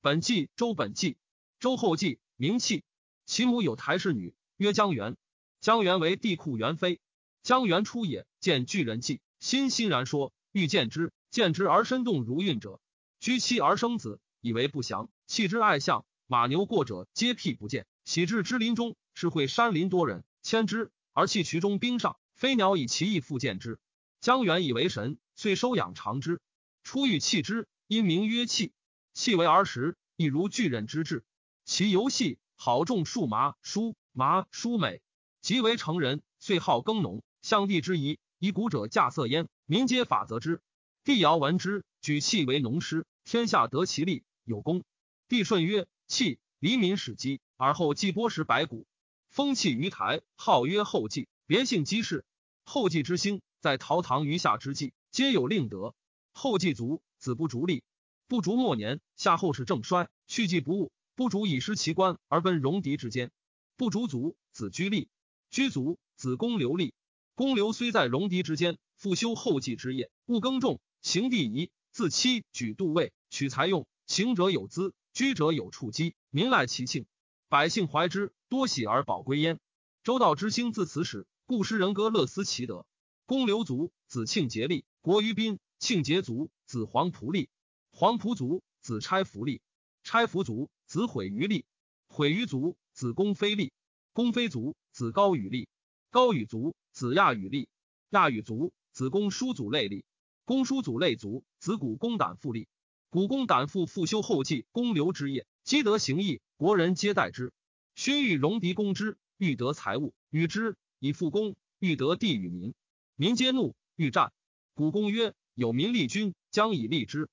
本纪周本纪，周后纪，名器。其母有台氏女，曰江元。江元为帝库元妃。江元出也，见巨人纪，心欣然说：“欲见之，见之而身动如孕者，居妻而生子，以为不祥。弃之爱相，马牛过者皆辟不见。喜至之林中，是会山林多人牵之，而弃渠中冰上。飞鸟以其翼复见之。江元以为神，遂收养长之。出欲弃之，因名曰弃。弃为儿时，亦如巨人之志。其游戏好种树麻、书麻、书美，即为成人，遂好耕农。相帝之仪，以古者稼穑焉，民皆法则之。帝尧闻之，举气为农师，天下得其利，有功。帝舜曰：“弃，黎民始基，而后继波食白骨，封气于台，号曰后继。别姓姬氏。后继之兴，在陶唐余下之际，皆有令德。后继卒，子不逐立，不逐末年，夏后氏正衰，去继不务，不逐以失其官而奔戎狄之间。不逐卒，子居立，居卒，子公留立。”公刘虽在戎狄之间，复修后继之业，务耕种，行地仪，自妻举度位，取财用。行者有资，居者有处积，民赖其庆，百姓怀之，多喜而保归焉。周道之兴自此始，故诗人歌乐思其德。公刘卒，子庆节立；国于宾。庆节卒，子黄仆立；黄仆卒，子差服立；差服卒，子毁于立；毁于卒，子公非立；公非卒，子高与立；高与卒。子亚与立，亚与卒，子公叔祖类立，公叔祖类卒，子古公胆复立，古公胆父复修后继公刘之业，积德行义，国人皆待之。勋欲戎狄攻之，欲得财物，与之以复公，欲得地与民，民皆怒，欲战。古公曰：“有民立君，将以立之。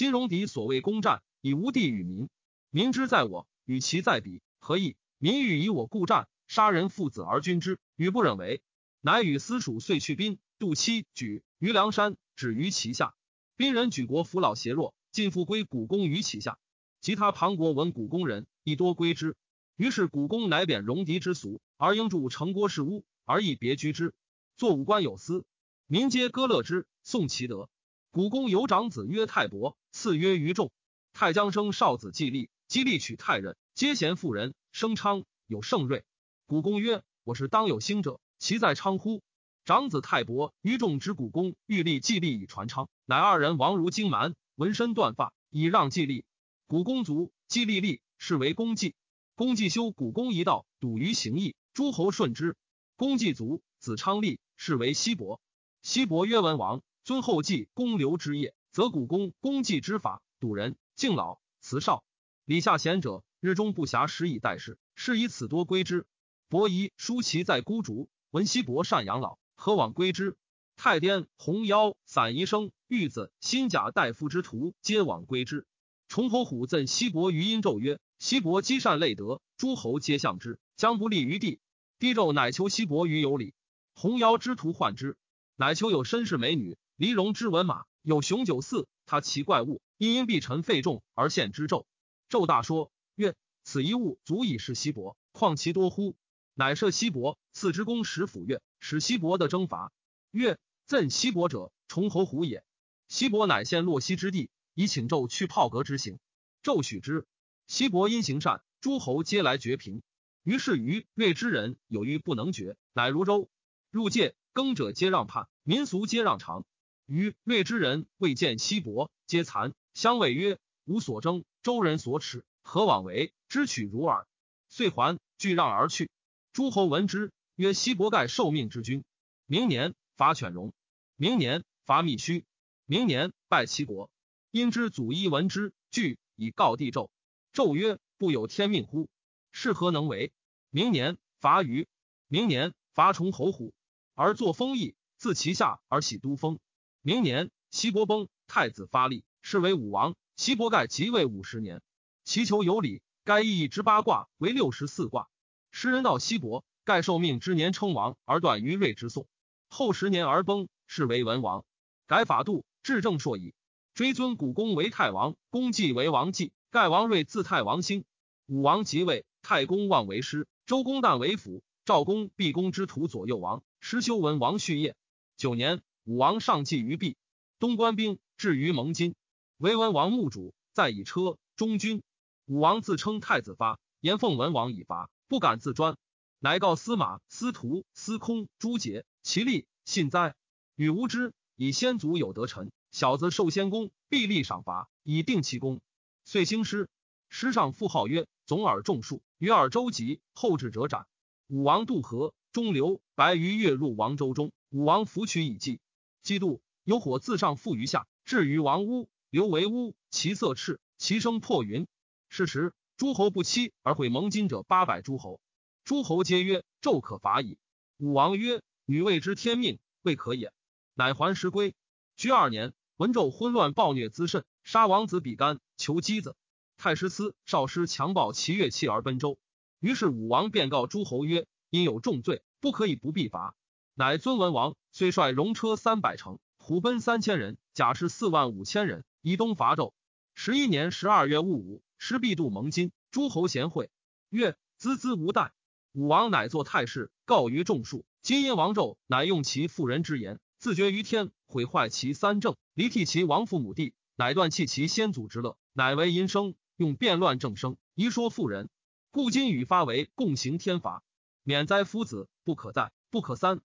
今戎狄所谓攻战，以无地与民，民之在我，与其在彼，何异？民欲以我故战，杀人父子而君之，与不忍为。”乃与私属遂去兵，渡期举于梁山，止于其下。宾人举国扶老携弱，尽复归古公于其下。其他庞国闻古公人，亦多归之。于是古公乃贬戎狄之俗，而应助城郭事屋，而亦别居之。作五官有司，民皆歌乐之，颂其德。古公有长子曰太伯，次曰于仲。太将生少子季历，季历取太任，皆贤妇人，生昌有盛瑞。古公曰：“我是当有兴者。”其在昌乎？长子太伯于仲之古公欲立季历以传昌，乃二人王如荆蛮，纹身断发，以让季历。古公卒，季历立，是为公季。公季修古公一道，笃于行义，诸侯顺之。公季卒，子昌立，是为西伯。西伯曰文王，尊后继公刘之业，则古公公继之法，笃人，敬老，慈少，礼下贤者，日中不暇食以待事，是以此多归之。伯夷、叔齐在孤竹。闻西伯善养老，何往归之？太颠、红腰、散宜生、玉子、新甲大夫之徒，皆往归之。崇侯虎赠西伯于殷纣曰：“西伯积善累德，诸侯皆向之，将不利于地。”帝纣乃求西伯于有礼。红腰之徒患之，乃求有绅士美女。黎戎之文马，有雄九驷，他其怪物，因因必臣费众而献之纣。纣大说曰：“此一物足以是西伯，况其多乎？”乃设西伯，赐之公使府乐，使西伯的征伐。曰：赠西伯者，崇侯虎也。西伯乃献洛西之地，以请纣去炮革之行。纣许之。西伯因行善，诸侯皆来绝平。于是于越之人有余不能绝，乃如周。入界耕者皆让叛，民俗皆让长。于越之人未见西伯，皆惭，相谓曰：吾所争，周人所耻，何往为？知取如耳。遂还，俱让而去。诸侯闻之，曰：“西伯盖受命之君。明年伐犬戎，明年伐密须，明年败齐国。因之祖伊闻之，惧以告帝纣。纣曰：‘不有天命乎？是何能为？’明年伐虞，明年伐崇侯虎，而作封邑，自其下而喜都封。明年西伯崩，太子发力，是为武王。西伯盖即位五十年，其求有礼。该意义之八卦为六十四卦。”诗人道西伯，盖受命之年称王，而断于瑞之宋。后十年而崩，是为文王。改法度，治政硕矣。追尊古公为太王，公继为王继。盖王睿自太王兴。武王即位，太公望为师，周公旦为辅，赵公毕公之徒左右王。师修文王续业。九年，武王上祭于毕，东关兵至于蒙津，为文王墓主，在以车中军武王自称太子发，言奉文王以伐，不敢自专，乃告司马、司徒、司空、朱杰，其立信哉？与无知，以先祖有得臣，小子受先功，必立赏罚，以定其功。遂兴师，师上复号曰总耳众数，与尔周吉，后至者斩。武王渡河，中流，白鱼跃入王舟中，武王扶取以祭。嫉妒，有火自上覆于下，至于王屋，刘为乌，其色赤，其声破云。是时，诸侯不期而会盟金者八百诸侯。诸侯皆曰：“纣可伐矣。”武王曰：“女未知天命，未可也。”乃还师归。居二年，文纣昏乱暴虐滋甚，杀王子比干，求箕子。太师司、少师强暴其乐器而奔周。于是武王便告诸侯曰：“因有重罪，不可以不必罚。”乃尊文王，遂率戎车三百乘，虎贲三千人，甲士四万五千人，以东伐纣。十一年十二月戊午。师必度蒙金，诸侯贤惠，曰：“孜孜无怠。”武王乃作太师，告于众数。今因王纣乃用其妇人之言，自绝于天，毁坏其三政，离替其王父母地，乃断弃其先祖之乐，乃为淫生，用变乱正生，宜说妇人。故今与发为共行天罚，免灾夫子，不可再，不可三。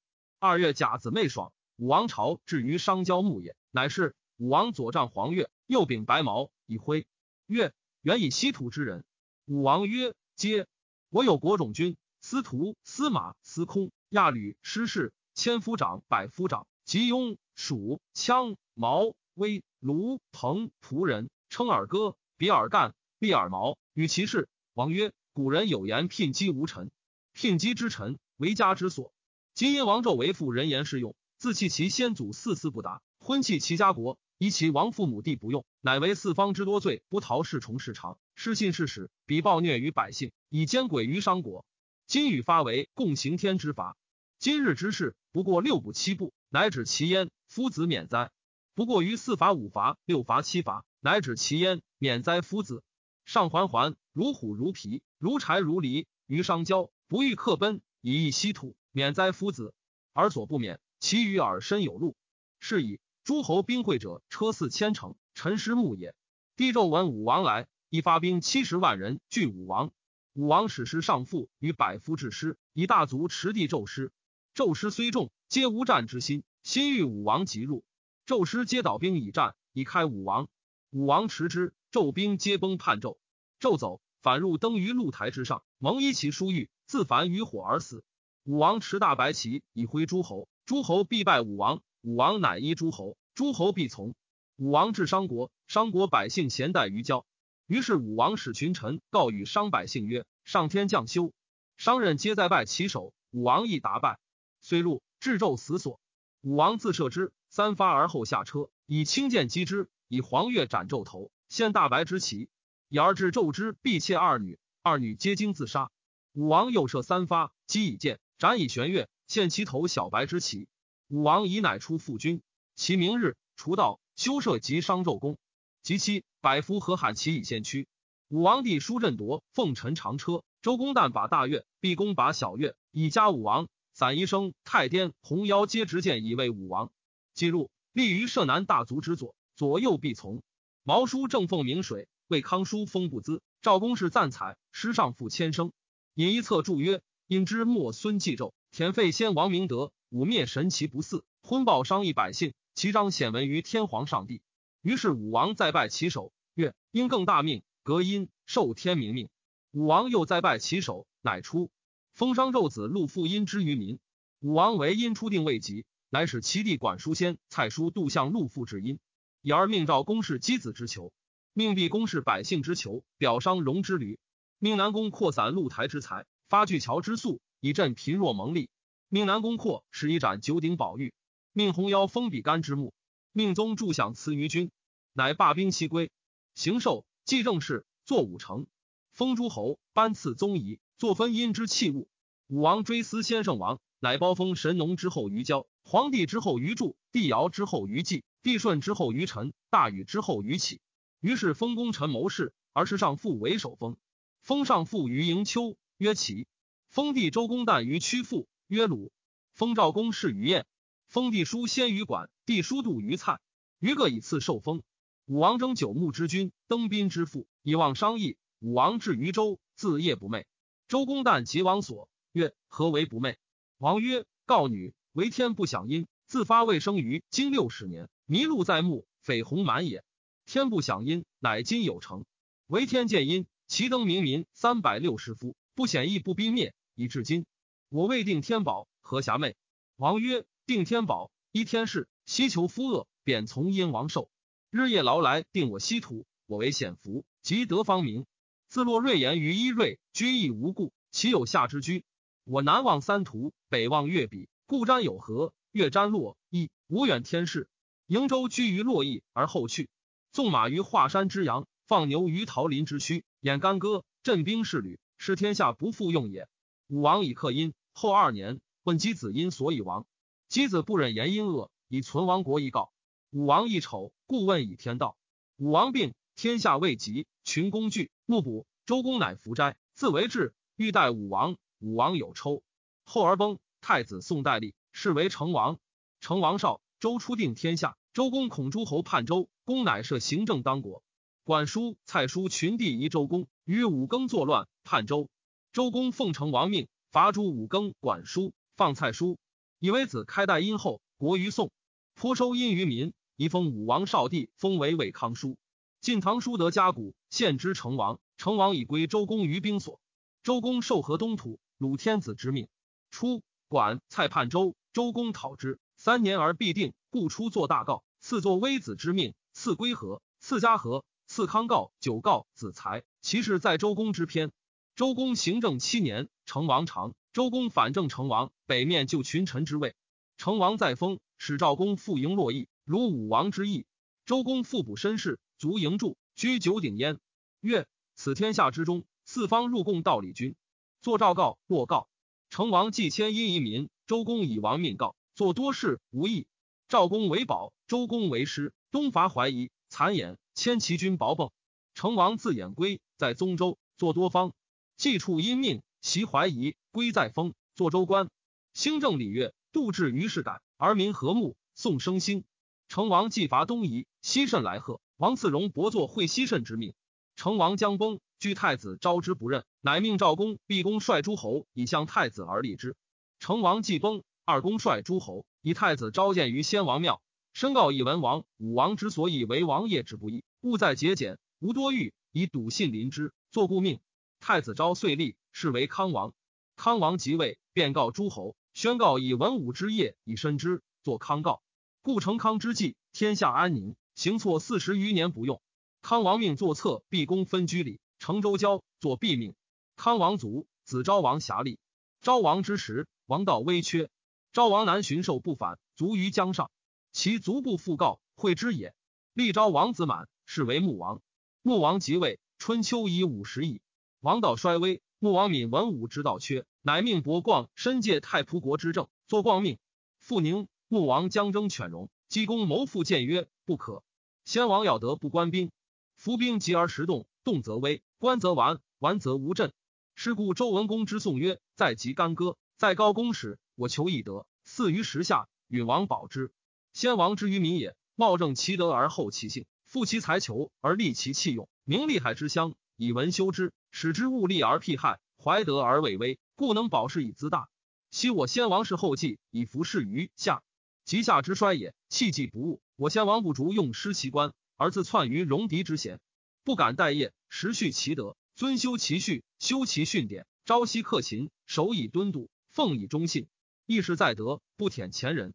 二月甲子妹爽，武王朝至于商郊牧野，乃是武王左杖黄钺，右秉白毛，以挥月。原以西土之人，武王曰：“皆我有国种军，司徒、司马、司空、亚吕、师士、千夫长、百夫长、吉庸、蜀、羌、毛、威、卢、彭仆人，称尔歌，比尔干，立尔毛，与其事。王曰：古人有言，聘姬无臣，聘姬之臣为家之所。今因王纣为妇人言适用，自弃其先祖四次不达，婚弃其家国。”以其亡父母弟不用，乃为四方之多罪，不逃世从事长，失信事使，比暴虐于百姓，以奸诡于商国。今与发为共行天之法。今日之事，不过六步七步，乃止其焉，夫子免灾。不过于四伐五伐六伐七伐，乃止其焉，免灾夫子。上环环，如虎如皮，如柴如犁，于商交，不欲客奔，以益稀土，免灾夫子，而所不免，其余尔身有禄。是以。诸侯兵会者，车四千乘，陈师牧也。帝纣闻武王来，一发兵七十万人拒武王。武王使师上父与百夫制师，以大卒持地纣师。纣师虽众，皆无战之心，心欲武王即入。纣师皆倒兵以战，以开武王。武王持之，纣兵皆崩叛纣。纣走，反入登于露台之上，蒙衣其书玉，自焚于火而死。武王持大白旗以挥诸侯，诸侯必拜武王。武王乃依诸侯，诸侯必从。武王治商国，商国百姓咸待于郊。于是武王使群臣告与商百姓曰：“上天降修。”商人皆在拜其首。武王亦答拜。虽入，至纣死所。武王自射之，三发而后下车，以轻剑击之，以黄钺斩纣头，献大白之旗，以而至纣之婢妾二女，二女皆惊自杀。武王又射三发，击以剑，斩以玄月，献其头小白之旗。武王以乃出父君，其明日除道修社及商纣宫，及其百夫和罕其以献屈。武王帝书振铎奉臣长车，周公旦把大月，毕公把小月，以加武王。散宜生、太颠、红腰皆执剑以为武王。进入，立于社南大族之左，左右必从。毛叔正奉明水，魏康叔封不资。赵公是赞采，诗上赋千声。引一策注曰：因之莫孙继纣，田废先王明德。武灭神奇不祀，昏暴伤益百姓，其章显闻于天皇上帝。于是武王再拜其首，曰：“因更大命，隔音受天明命。”武王又再拜其首，乃出封商纣子陆父殷之于民。武王为殷初定未及，乃使其弟管叔先蔡叔度向陆父至殷，以而命召公氏箕子之求，命毕公氏百姓之求，表商戎之旅，命南宫扩散露台之财，发巨桥之粟，以振贫弱蒙利。命南宫阔使以斩九鼎宝玉，命红妖封比干之墓，命宗助享赐于君，乃罢兵西归，行寿，继政事，作武成，封诸侯，颁赐宗仪，作分阴之器物。武王追思先圣王，乃包封神农之后于郊，皇帝之后于柱，帝尧之后于季，帝舜之后于臣，大禹之后于启。于是封功臣谋士，而是上父为首封。封上父于迎秋，曰启。封地周公旦于曲阜。曰鲁，封赵公是于晏，封地叔先于管，地叔度于蔡，于各以次受封。武王征九牧之君，登宾之父，以望商议。武王至于周，自夜不寐。周公旦及王所，曰：何为不寐？王曰：告女为天不享阴，自发未生于今六十年，麋鹿在目，绯红满也。天不享阴，乃今有成。为天见阴，其登明民三百六十夫，不显义不逼灭，以至今。我未定天宝，何暇寐？王曰：定天宝，依天事，希求夫恶，便从阴王寿。日夜劳来，定我稀土，我为显福，即得方明。自落瑞言于一瑞，居亦无故，其有下之居？我南望三途，北望月比，故瞻有河，月瞻洛邑，无远天事。瀛州居于洛邑而后去，纵马于华山之阳，放牛于桃林之墟，演干戈，镇兵士旅，是天下不复用也。武王以克殷，后二年，问箕子因所以亡。箕子不忍言因恶，以存亡国一告。武王一丑，故问以天道。武王病，天下未及，群公惧。目卜，周公乃服斋，自为治，欲待武王。武王有抽，后而崩。太子宋代立，是为成王。成王少，周初定天下。周公恐诸侯叛周，公乃设行政当国。管叔、蔡叔群弟疑周公，与武庚作乱，叛周。周公奉成王命，伐诛武庚、管叔，放蔡叔，以为子开代殷后，国于宋，颇收殷于民，以封武王少帝，封为魏康叔。晋唐叔得甲骨，献之成王。成王以归周公于兵所。周公受河东土，鲁天子之命。初，管蔡叛周，周公讨之，三年而必定，故出作大告，赐作微子之命，赐归河，赐嘉和，赐康告、九告、子才。其事在周公之篇。周公行政七年，成王长。周公反正成王，北面就群臣之位。成王在封，使赵公复迎洛邑，如武王之意。周公复补身世。卒营柱，居九鼎焉。曰：此天下之中，四方入贡道理君。作诏告，落告。成王既迁殷夷民，周公以王命告，作多事无益。赵公为保，周公为师。东伐怀疑，残言迁其军薄蚌。成王自衍归，在宗周，作多方。既处因命，袭怀疑，归在封，作周官。兴政礼乐，度至于是改，而民和睦。宋生兴。成王既伐东夷，西甚来贺。王次荣伯作会西慎之命，成王将崩，据太子招之不任，乃命赵公、毕公率诸侯以向太子而立之。成王既崩，二公率诸侯以太子召见于先王庙，申告以文王、武王之所以为王业之不义，务在节俭，无多欲，以笃信临之，作故命。太子昭遂立，是为康王。康王即位，便告诸侯，宣告以文武之业以申之，作康告，故成康之际，天下安宁。行错四十余年不用，康王命作策，毕公分居里，成周郊作毕命。康王卒，子昭王辖立。昭王之时，王道微缺，昭王南巡狩不返，卒于江上。其卒不复告，会之也。立昭王子满，是为穆王。穆王即位，春秋已五十矣。王道衰微，穆王敏文武之道缺，乃命伯逛申借太仆国之政，作逛命。复宁，穆王将征犬戎，姬公谋复谏曰：不可。先王要得不官兵，伏兵急而时动，动则危，官则完，完则无阵。是故周文公之颂曰：“在即干戈，在高公时，我求易德，祀于时下，允王保之。先王之于民也，茂正其德而后其性，富其财求而利其器用，明利害之乡，以文修之，使之物利而辟害，怀德而畏威，故能保世以资大。昔我先王是后继，以服侍于下，及下之衰也，弃计不务。”我先王不逐用失其官，而自篡于戎狄之嫌，不敢待业，时序其德，尊修其序，修其训典，朝夕克勤，守以敦笃，奉以忠信，义事在德，不舔前人。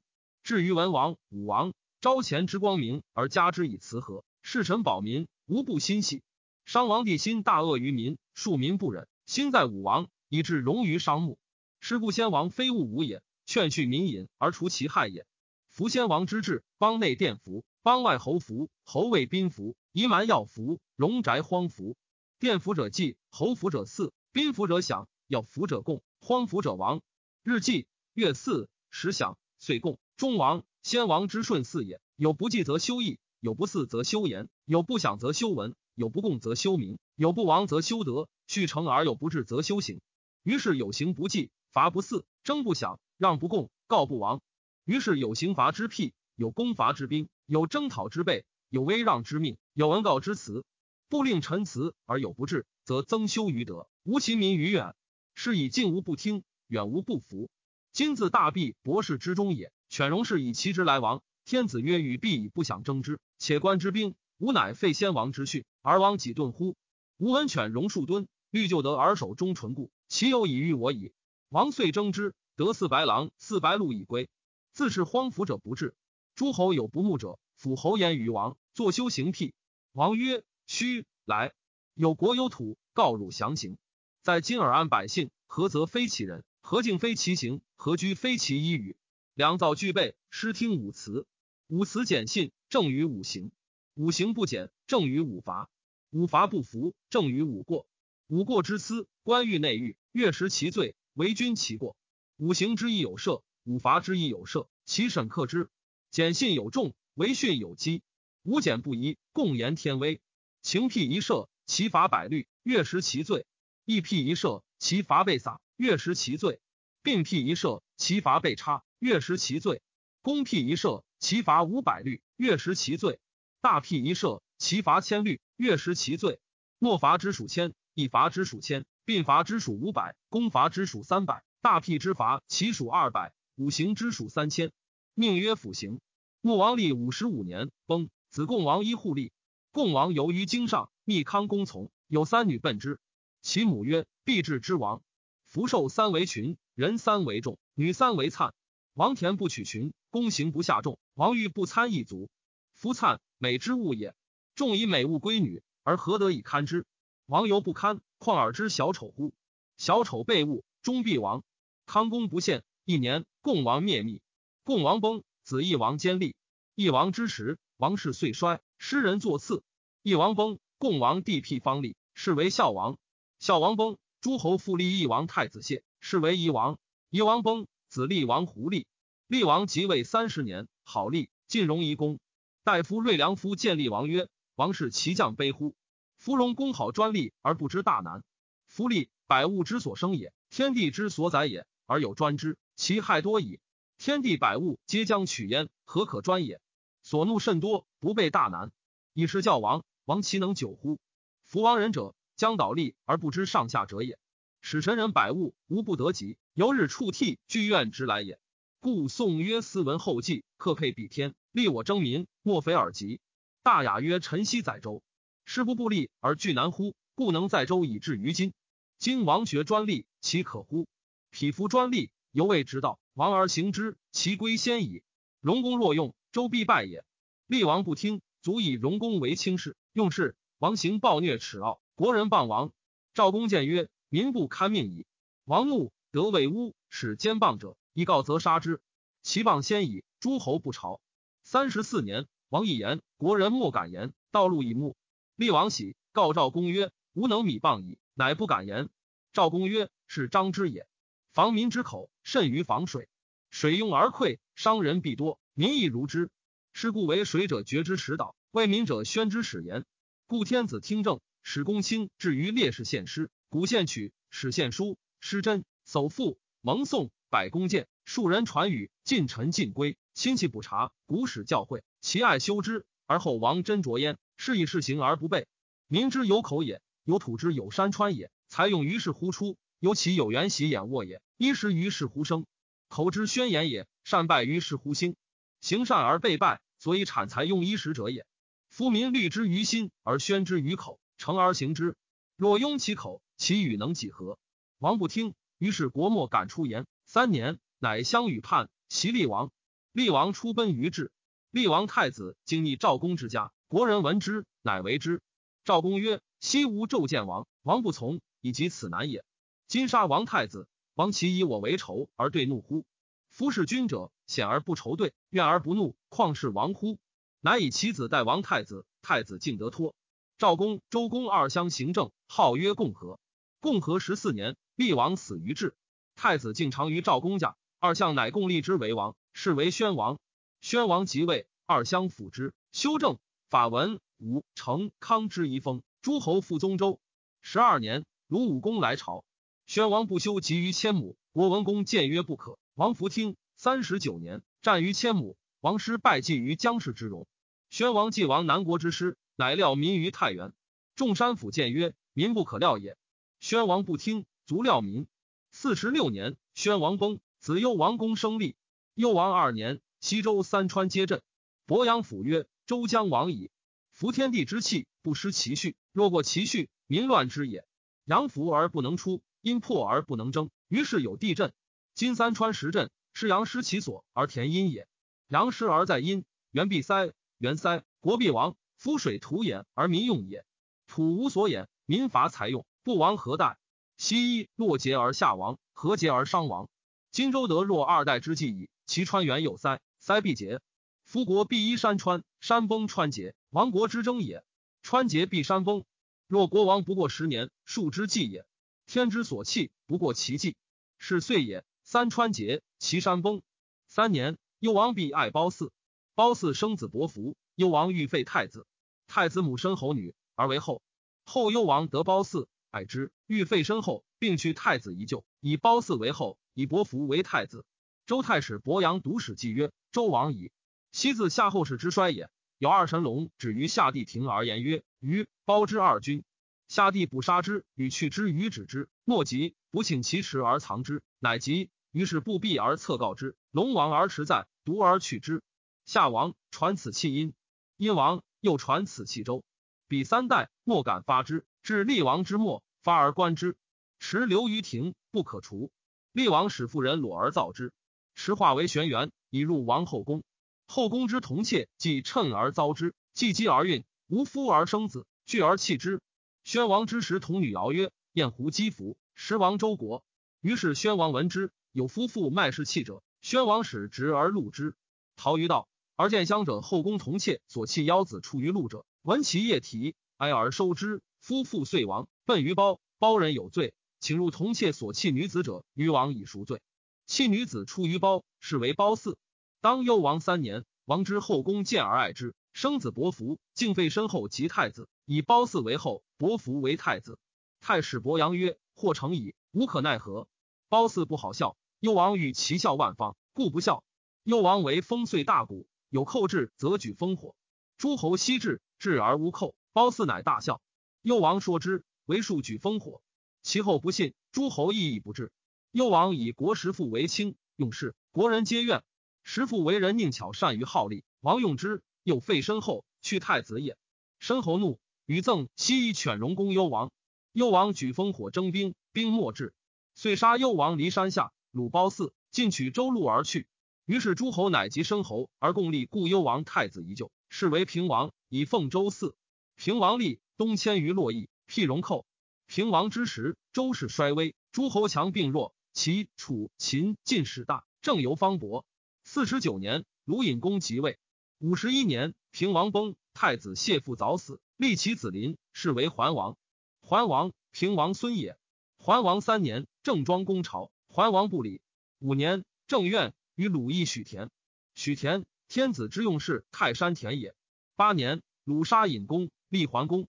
至于文王、武王，朝前之光明，而加之以慈和，事臣保民，无不欣喜。商王帝心大恶于民，庶民不忍，兴在武王，以致荣于商穆。是故先王非物武也，劝恤民隐而除其害也。夫先王之治，邦内殿服，邦外侯服，侯卫宾服，夷蛮要服，戎宅荒服。殿服者祭，侯服者祀，宾服者享，要服者供，荒服者亡。日祭，月祀，时享，岁供，终亡。先王之顺四也，有不祭则修义，有不祀则修言，有不享则修文，有不共则修名，有不亡则修德。续成而有不治则修行。于是有行不祭，罚不祀，征不享，让不供，告不亡。于是有刑罚之辟，有攻伐之兵，有征讨之备，有威让之命，有文告之词。不令臣辞而有不治，则增修于德，无其民于远。是以近无不听，远无不服。今自大弊博士之中也。犬戎是以其之来亡，天子曰：“与必以不想争之。”且观之兵，吾乃废先王之训，而王己顿乎？吾闻犬戎数吨，欲就得而守忠纯固，其有以御我矣？王遂征之，得四白狼、四白鹿以归。自是荒服者不至。诸侯有不睦者，辅侯言于王，作修行辟。王曰：“须来。有国有土，告汝详行。在今尔安百姓，何则非其人？何敬非其行？何居非其一语？良造具备，师听五辞。五辞简信，正于五行；五行不简，正于五罚；五罚不服，正于五过。五过之私，官欲内狱，月食其罪，为君其过。五行之意有赦，五罚之意有赦，其审克之。简信有重，为训有基。无简不疑，共言天威。情辟一射，其罚百律，月食其罪；义辟一射，其罚被撒，月食其罪；并辟一射，其罚被差，月食其罪；公辟一射，其罚五百律，月食其罪；大辟一射，其罚千律，月食其罪。莫罚之属千，一罚之属千，并罚之属五百，公罚之属三百，大辟之罚其属二百，五行之属三千。命曰辅行。穆王立五十五年，崩。子贡王一护立。贡王游于京上，密康公从，有三女奔之。其母曰：“必至之王。”福寿三为群，人三为众，女三为灿。王田不取群，公行不下众。王欲不参一族。夫灿美之物也，众以美物归女，而何得以堪之？王犹不堪，况尔之小丑乎？小丑被误，终必亡。康公不献。一年，共王灭密。共王崩，子义王坚立。义王之时，王室遂衰，诗人作次。义王崩，共王地辟方立，是为孝王。孝王崩，诸侯复立义王太子谢，是为夷王。夷王崩，子立王胡立。立王即位三十年，好立，晋荣夷公。大夫瑞良夫见厉王曰：“王是其将卑乎？夫荣公好专利而不知大难。夫立，百物之所生也，天地之所载也，而有专之，其害多矣。天地百物皆将取焉，何可专也？所怒甚多，不备大难。以是教王，王其能久乎？夫王人者，将倒立而不知上下者也。使神人百物无不得及，由日触涕剧怨之来也。故宋曰：斯文后继，克配比天，立我征民，莫非尔极？大雅曰：臣昔载周，师不不立而惧难乎？故能载周以至于今。今王学专利，其可乎？匹夫专利，犹未之道，王而行之，其归先矣。荣公若用。周必败也。厉王不听，足以荣公为轻视。用事，王行暴虐耻傲，国人谤王。赵公谏曰：“民不堪命矣。”王怒，得为乌，使奸谤者，以告则杀之。其谤先矣，诸侯不朝。三十四年，王一言，国人莫敢言。道路以目。厉王喜，告赵公曰：“吾能米谤矣。”乃不敢言。赵公曰：“是张之也。防民之口，甚于防水。水用而溃，伤人必多。”民亦如之，是故为水者决之始导，为民者宣之始言。故天子听政，使公卿至于烈士献师，古献曲，史献书，诗真，叟赋，蒙颂，百公谏，庶人传语，近臣尽归，亲戚补察，古史教诲，其爱修之，而后王斟酌焉。是以事行而不备。民之有口也，有土之有山川也，才用于是乎出，有其有缘喜眼卧也，衣食于是乎生，口之宣言也，善败于是乎兴。行善而被败，所以产财用衣食者也。夫民虑之于心而宣之于口，诚而行之。若拥其口，其语能几何？王不听，于是国莫敢出言。三年，乃相与叛，袭厉王。厉王出奔于至。厉王太子经逆赵公之家，国人闻之，乃为之。赵公曰：“昔无纣见王，王不从，以及此难也。今杀王太子，王其以我为仇而对怒乎？夫是君者。”险而不仇对，怨而不怒，况是王乎？乃以其子代王太子，太子敬得脱。赵公、周公二相行政，号曰共和。共和十四年，厉王死于治。太子敬常于赵公家，二相乃共立之为王，是为宣王。宣王即位，二相辅之，修正法文武成康之遗风。诸侯复宗周。十二年，鲁武公来朝，宣王不修，急于千亩。国文公谏曰不可。王弗听。三十九年，战于千亩，王师败绩于姜氏之戎。宣王继王南国之师，乃料民于太原。众山府谏曰：“民不可料也。宣王不听，卒料民。四十六年，宣王崩，子幽王公生立。幽王二年，西周三川皆震。伯阳府曰：“周将亡矣。服天地之气，不失其序。若过其序，民乱之也。阳服而不能出，阴破而不能争，于是有地震。今三川十震，是阳失其所而填阴也。阳失而在阴，元必塞，元塞，国必亡。夫水土掩而民用也。土无所掩，民乏财用，不亡何待？西一若结而下亡，何结而伤亡？荆州得若二代之计矣。其川原有塞，塞必结。夫国必依山川，山崩川结，亡国之争也。川结必山崩。若国亡不过十年，数之计也。天之所弃，不过其计，是岁也。三川结，其山崩。三年，幽王必爱褒姒。褒姒生子伯服，幽王欲废太子。太子母生侯女，而为后。后幽王得褒姒，爱之，欲废身后，并去太子一旧，以褒姒为后，以伯服为太子。周太史伯阳读史记曰：周王矣。昔自夏后氏之衰也，有二神龙止于夏帝庭而言曰：“于包之二君。”夏帝不杀之，与去之，与止之。莫及，不请其池而藏之，乃及。于是不避而侧告之。龙王而持在，独而去之。夏王传此弃殷，殷王又传此弃周。彼三代莫敢发之，至厉王之末，发而观之。持留于庭，不可除。厉王使妇人裸而造之，持化为玄元，以入王后宫。后宫之同妾，既趁而遭之，既积而孕，无夫而生子，惧而弃之。宣王之时，童女谣曰：“燕胡姬服，时亡周国。”于是宣王闻之，有夫妇卖士弃者，宣王使直而录之。陶于道，而见乡者后宫同妾所弃妖子出于路者，闻其夜啼，哀而收之。夫妇遂亡，奔于包，包人有罪，请入同妾所弃女子者，于王以赎罪。弃女子出于包，是为包嗣。当幽王三年，王之后宫见而爱之，生子伯服，敬废身后及太子，以褒姒为后，伯服为太子。太史伯阳曰：“或成矣，无可奈何。”褒姒不好笑，幽王与其笑万方，故不笑。幽王为封岁大古，有寇至，则举烽火。诸侯悉至，至而无寇，褒姒乃大笑。幽王说之，为数举烽火。其后不信，诸侯亦亦不至。幽王以国实父为卿，用事，国人皆怨。时父为人佞巧，善于好利。王用之，又废身后，去太子也。申侯怒，与赠西夷犬戎攻幽王。幽王举烽火征兵，兵莫至，遂杀幽王离山下，鲁褒姒，进取周路而去。于是诸侯乃及申侯而共立故幽王太子一旧，是为平王，以奉周祀。平王立，东迁于洛邑，辟戎寇。平王之时，周氏衰微，诸侯强并弱，齐、楚、秦晋势大，政由方伯。四十九年，鲁隐公即位。五十一年，平王崩，太子谢父早死，立其子林，是为桓王。桓王，平王孙也。桓王三年，郑庄公朝，桓王不礼。五年，郑苑与鲁邑许田。许田，天子之用事，泰山田也。八年，鲁杀隐公，立桓公。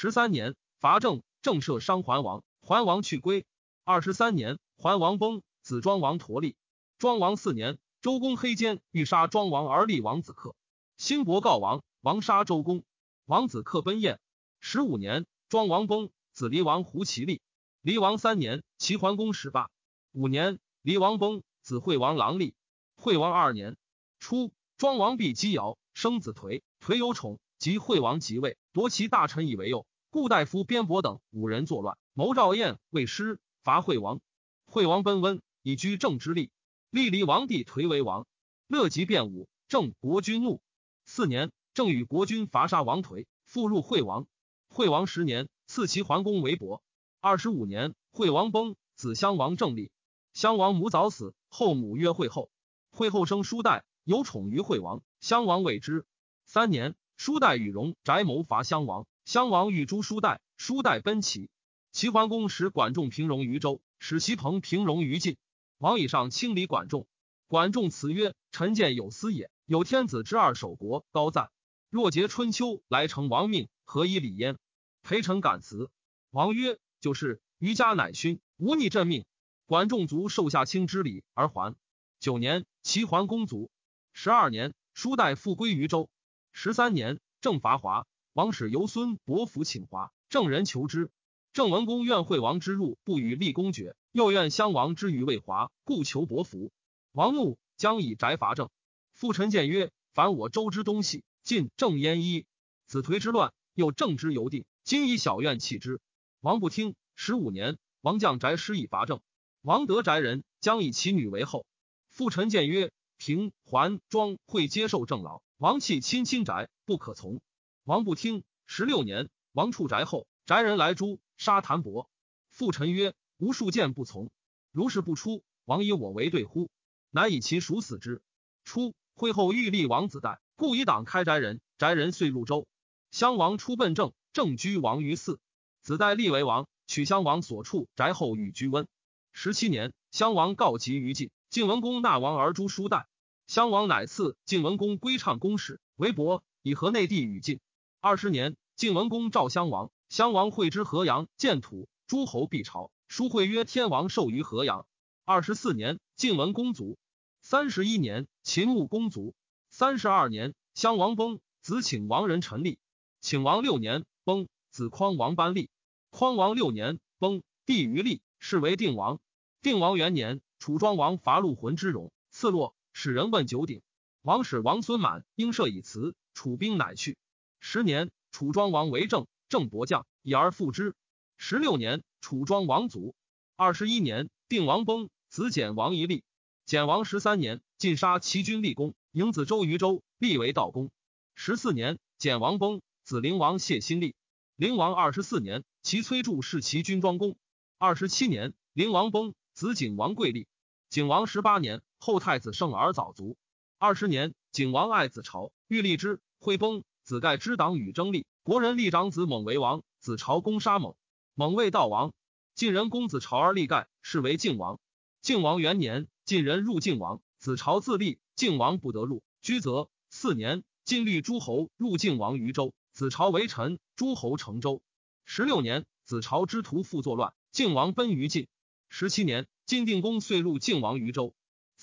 十三年，伐郑，郑赦伤桓王，桓王去归。二十三年，桓王崩，子庄王陀立。庄王四年。周公黑奸，欲杀庄王而立王子克。兴伯告王，王杀周公。王子克奔燕。十五年，庄王崩，子离王胡齐立。离王三年，齐桓公始霸。五年，离王崩，子惠王郎立。惠王二年，初，庄王必姬尧，生子颓。颓有宠，及惠王即位，夺其大臣以为右。故大夫边伯等五人作乱，谋赵燕，为师伐惠王。惠王奔温，以居正之立。立离王帝颓为王，乐极变武，郑国君怒。四年，郑与国君伐杀王颓，复入惠王。惠王十年，赐其桓公为伯。二十五年，惠王崩，子襄王正立。襄王母早死，后母曰惠后。惠后生叔代，有宠于惠王，襄王畏之。三年，叔代与戎翟谋伐襄王，襄王欲诛叔代，叔代奔齐。齐桓公使管仲平戎于州，使其朋平戎于晋。王以上清理管仲，管仲辞曰：“臣见有司也，有天子之二守国，高赞。若结春秋来成王命，何以礼焉？”陪臣感辞。王曰：“就是。”余家乃勋，无逆朕命。管仲卒，受下卿之礼而还。九年，齐桓公卒。十二年，叔代复归于周。十三年，郑伐华，王使游孙伯服请华，郑人求之。郑文公愿惠王之入，不与立公爵；又愿襄王之与魏华，故求伯服。王怒，将以宅伐郑。父臣谏曰：“凡我周之东西，尽郑焉一。子颓之乱，又郑之犹定。今以小院弃之。”王不听。十五年，王将宅师以伐郑。王得宅人，将以其女为后。父臣谏曰：“平、桓、庄会接受郑老，王弃亲亲宅，不可从。”王不听。十六年，王处宅后，宅人来诛，杀谭伯。父臣曰：“无数剑不从，如是不出，王以我为对乎？”乃以其属死之。初，会后欲立王子代，故以党开宅人。宅人遂入周。襄王出奔郑，郑居王于寺。子代立为王。取襄王所处宅后，与居温。十七年，襄王告急于晋，晋文公纳王而诛叔代。襄王乃赐晋文公归唱公使，为伯，以和内地与晋。二十年，晋文公召襄王，襄王会之河阳，建土，诸侯必朝。书会曰：“天王授于河阳。”二十四年，晋文公卒。三十一年，秦穆公卒。三十二年，襄王崩，子请王人陈立。请王六年，崩，子匡王班立。匡王六年崩，帝于立，是为定王。定王元年，楚庄王伐陆浑之戎，次落，使人问九鼎。王使王孙满应射以辞，楚兵乃去。十年，楚庄王为政，郑伯将以而复之。十六年，楚庄王卒。二十一年，定王崩，子简王一立。简王十三年，尽杀齐军，立功，迎子周于周，立为道公。十四年，简王崩，子灵王谢新立。灵王二十四年。其崔杼是其军庄公。二十七年，灵王崩，子景王贵立。景王十八年，后太子胜而早卒。二十年，景王爱子朝，欲立之，会崩，子盖之党与争立。国人立长子猛为王，子朝攻杀猛，猛为道王。晋人公子朝而立盖，是为晋王。晋王元年，晋人入晋王，子朝自立，晋王不得入，居则。四年，晋律诸侯入晋王于州，子朝为臣，诸侯成州。十六年，子朝之徒复作乱，晋王奔于晋。十七年，晋定公遂入晋王于州。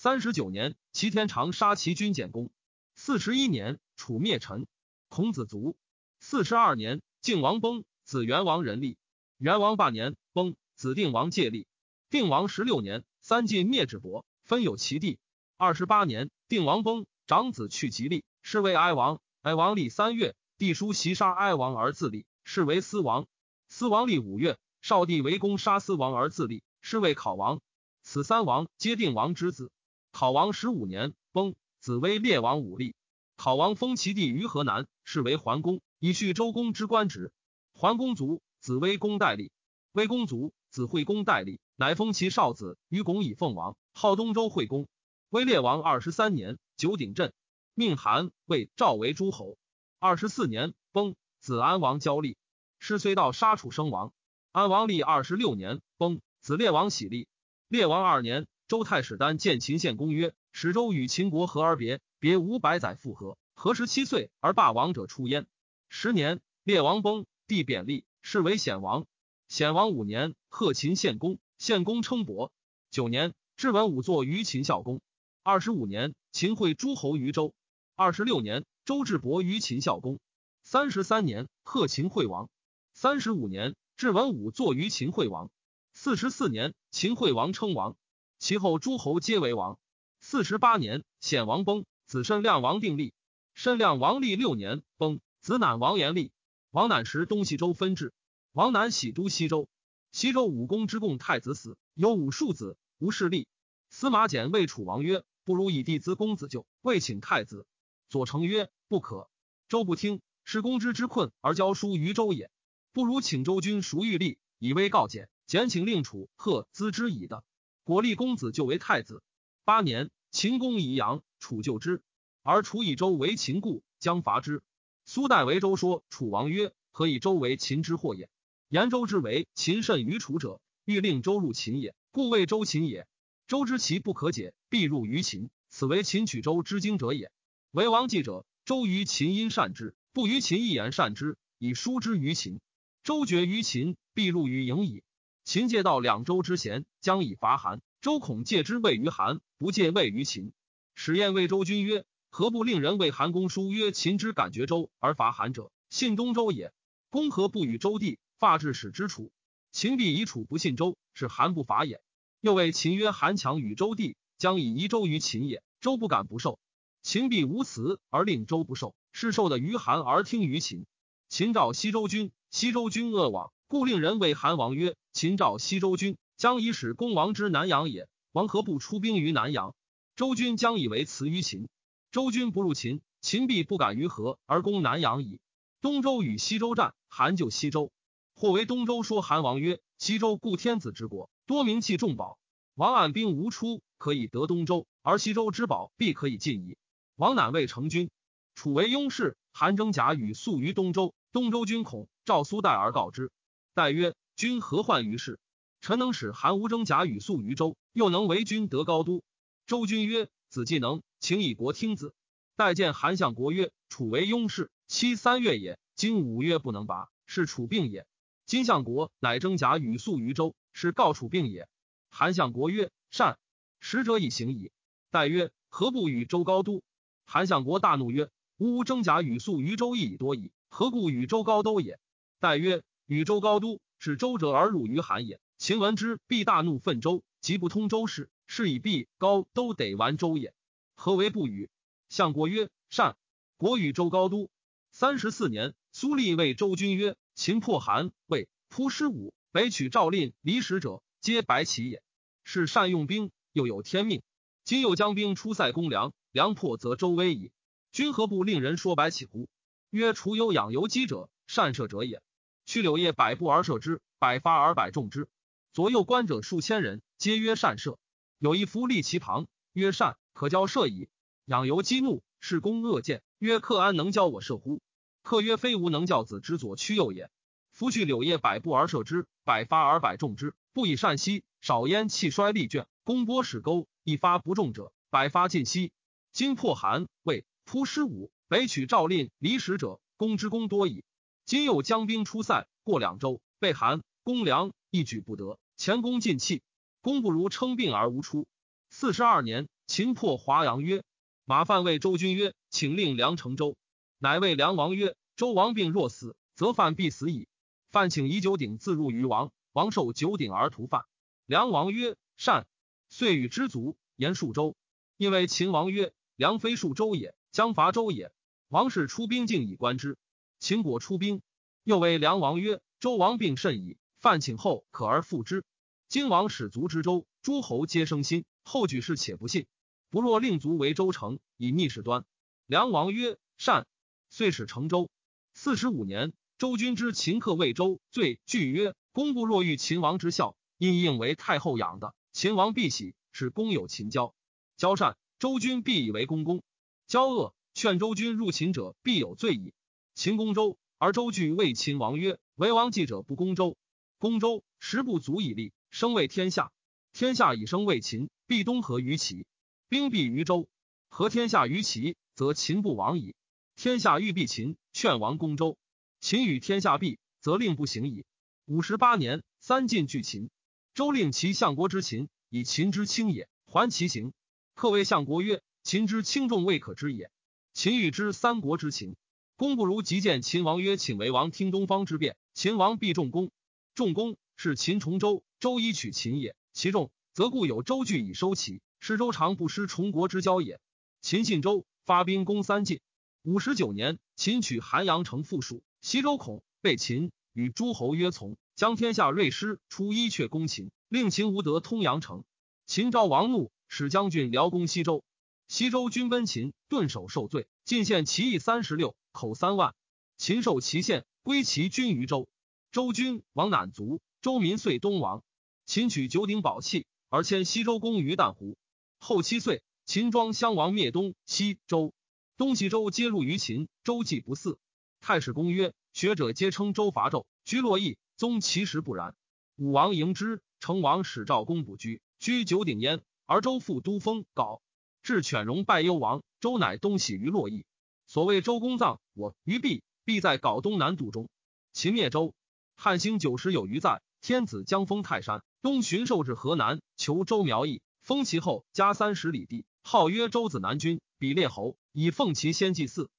三十九年，齐天长杀齐军简公。四十一年，楚灭陈。孔子卒。四十二年，晋王崩，子元王人立。元王八年崩，子定王借立。定王十六年，三晋灭智伯，分有其地。二十八年，定王崩，长子去吉立，是为哀王。哀王立三月，帝叔袭杀哀王而自立，是为司王。司王立五月，少帝围攻杀司王而自立，是为考王。此三王皆定王之子。考王十五年崩，子威烈王武立。考王封其弟于河南，是为桓公，以续周公之官职。桓公卒，子威公代立。威公卒，子惠公代立，乃封其少子于公以奉王，号东周惠公。威烈王二十三年，九鼎震，命韩魏赵为诸侯。二十四年崩，子安王交立。师虽到杀楚生王，安王立二十六年崩，子列王喜立。列王二年，周太史丹见秦献公曰：“使周与秦国合而别，别五百载复合，何十七岁而霸王者出焉？”十年，列王崩，帝贬立，是为显王。显王五年，贺秦献公，献公称伯。九年，至文武作于秦孝公。二十五年，秦会诸侯于周。二十六年，周至伯于秦孝公。三十三年，贺秦惠王。三十五年，至文武坐于秦惠王。四十四年，秦惠王称王，其后诸侯皆为王。四十八年，显王崩，子申亮王定立。申亮王立六年，崩，子乃王延立。王乃时东西周分治，王乃喜都西周。西周武公之贡太子死，有五庶子，无势力。司马简谓楚王曰：“不如以弟资公子就，未请太子。”左丞曰：“不可。”周不听，是公之之困而教书于周也。不如请周君孰欲立，以威告简。简请令楚贺资之矣的。果立公子就为太子。八年，秦公宜阳，楚救之，而楚以周为秦故，将伐之。苏代为周说楚王曰：“何以周为秦之祸也？言周之为秦甚于楚者，欲令周入秦也，故谓周秦也。周之其不可解，必入于秦，此为秦取周之经者也。为王继者，周于秦因善之，不于秦一言善之，以疏之于秦。”周绝于秦，必入于营矣。秦借道两周之贤，将以伐韩。周恐借之位于韩，不借位于秦。使燕魏周君曰：“何不令人为韩公书曰：秦之感觉周而伐韩者，信东周也。公何不与周地发至使之楚？秦必以楚不信周，是韩不伐也。又谓秦曰：“韩强与周地，将以夷周于秦也。周不敢不受。秦必无辞而令周不受，是受的于韩而听于秦。秦召西周君，西周君恶往，故令人谓韩王曰：‘秦赵西周君，将以使攻王之南阳也。王何不出兵于南阳？周君将以为辞于秦。周君不入秦，秦必不敢于河而攻南阳矣。东周与西周战，韩救西周。或为东周说韩王曰：‘西周故天子之国，多名器重宝。王按兵无出，可以得东周，而西周之宝必可以尽矣。’王乃未成军。楚为雍士，韩征甲与宿于东周。东周君恐，赵苏代而告之。代曰：‘君何患于事？臣能使韩无征甲与宿于周，又能为君得高都。’周君曰：‘子既能，请以国听子。’待见韩相国曰：‘楚为雍士，期三月也。今五月不能拔，是楚病也。今相国乃征甲与宿于周，是告楚病也。’韩相国曰：‘善。’使者以行矣。代曰：‘何不与周高都？’韩相国大怒曰：‘吾征甲与宿于周亦已多矣。’何故与周高都也？代曰：与周高都，使周者而入于韩也。秦闻之，必大怒，愤周，即不通周事，是以必高都得完周也。何为不与？相国曰：善。国与周高都。三十四年，苏厉谓周君曰：秦破韩，魏扑师武，北取赵令，离使者，皆白起也。是善用兵，又有天命。今又将兵出塞攻梁，梁破则周危矣。君何不令人说白起乎？曰：除有养游击者，善射者也。屈柳叶百步而射之，百发而百中之。左右观者数千人，皆曰善射。有一夫立其旁，曰善，可教射矣。养游激怒，是攻恶箭，曰克安能教我射乎？客曰非吾能教子之左屈右也。夫去柳叶百步而射之，百发而百中之，不以善息，少焉气衰力倦，弓波使钩，一发不中者，百发尽息。今破韩魏，扑师武。北取赵令，离使者，攻之功多矣。今又将兵出塞，过两州，被韩攻梁，一举不得，前功尽弃。公不如称病而无出。四十二年，秦破华阳，曰：“马范谓周君曰：‘请令梁成周。’乃谓梁王曰：‘周王病若死，则范必死矣。’范请以九鼎自入于王，王受九鼎而屠范。梁王曰：‘善。’遂与之卒，言数周。因为秦王曰：‘梁非数周也，将伐周也。’王氏出兵，竟以观之。秦国出兵，又为梁王曰：“周王病甚矣，范请后可而复之。”今王使卒之周，诸侯皆生心。后举事且不信，不若令卒为周城，以逆事端。梁王曰：“善。”遂使成周。四十五年，周君之秦客魏周，罪惧曰：“公不若遇秦王之孝，因应为太后养的，秦王必喜，使公有秦交。交善，周君必以为公公；交恶。”劝周君入秦者，必有罪矣。秦攻周，而周惧谓秦王曰：“为王计者不攻周，攻周时不足以立，生为天下。天下以生为秦，必东合于齐，兵必于周。合天下于齐，则秦不亡矣。天下欲避秦，劝王攻周。秦与天下避，则令不行矣。五十八年，三晋拒秦，周令其相国之秦，以秦之轻也，还其行。客谓相国曰：“秦之轻重，未可知也。”秦欲知三国之情，公不如即见秦王曰：“请为王听东方之变。”秦王必重公，重公是秦崇周，周以取秦也。其重，则故有周据以收齐，是周常不失崇国之交也。秦信周，发兵攻三晋。五十九年，秦取韩阳城，附属。西周恐被秦，与诸侯约从，将天下锐师出伊阙攻秦，令秦无德通阳城。秦昭王怒，使将军辽攻西周。西周军奔秦，顿首受罪，进献其邑三十六，口三万。秦受其县，归其军于周。周军亡赧卒，周民遂东亡。秦取九鼎宝器，而迁西周公于旦湖。后七岁，秦庄襄王灭东西周，东西周皆入于秦。周既不嗣。太史公曰：学者皆称周伐纣，居洛邑。宗其实不然。武王迎之，成王使赵公卜居，居九鼎焉，而周复都封镐。至犬戎败幽王，周乃东徙于洛邑。所谓周公葬我于毕，必在镐东南渡中。秦灭周，汉兴九十有余在。天子将封泰山，东巡狩至河南，求周苗裔，封其后加三十里地，号曰周子南君，比列侯，以奉其先祭祀。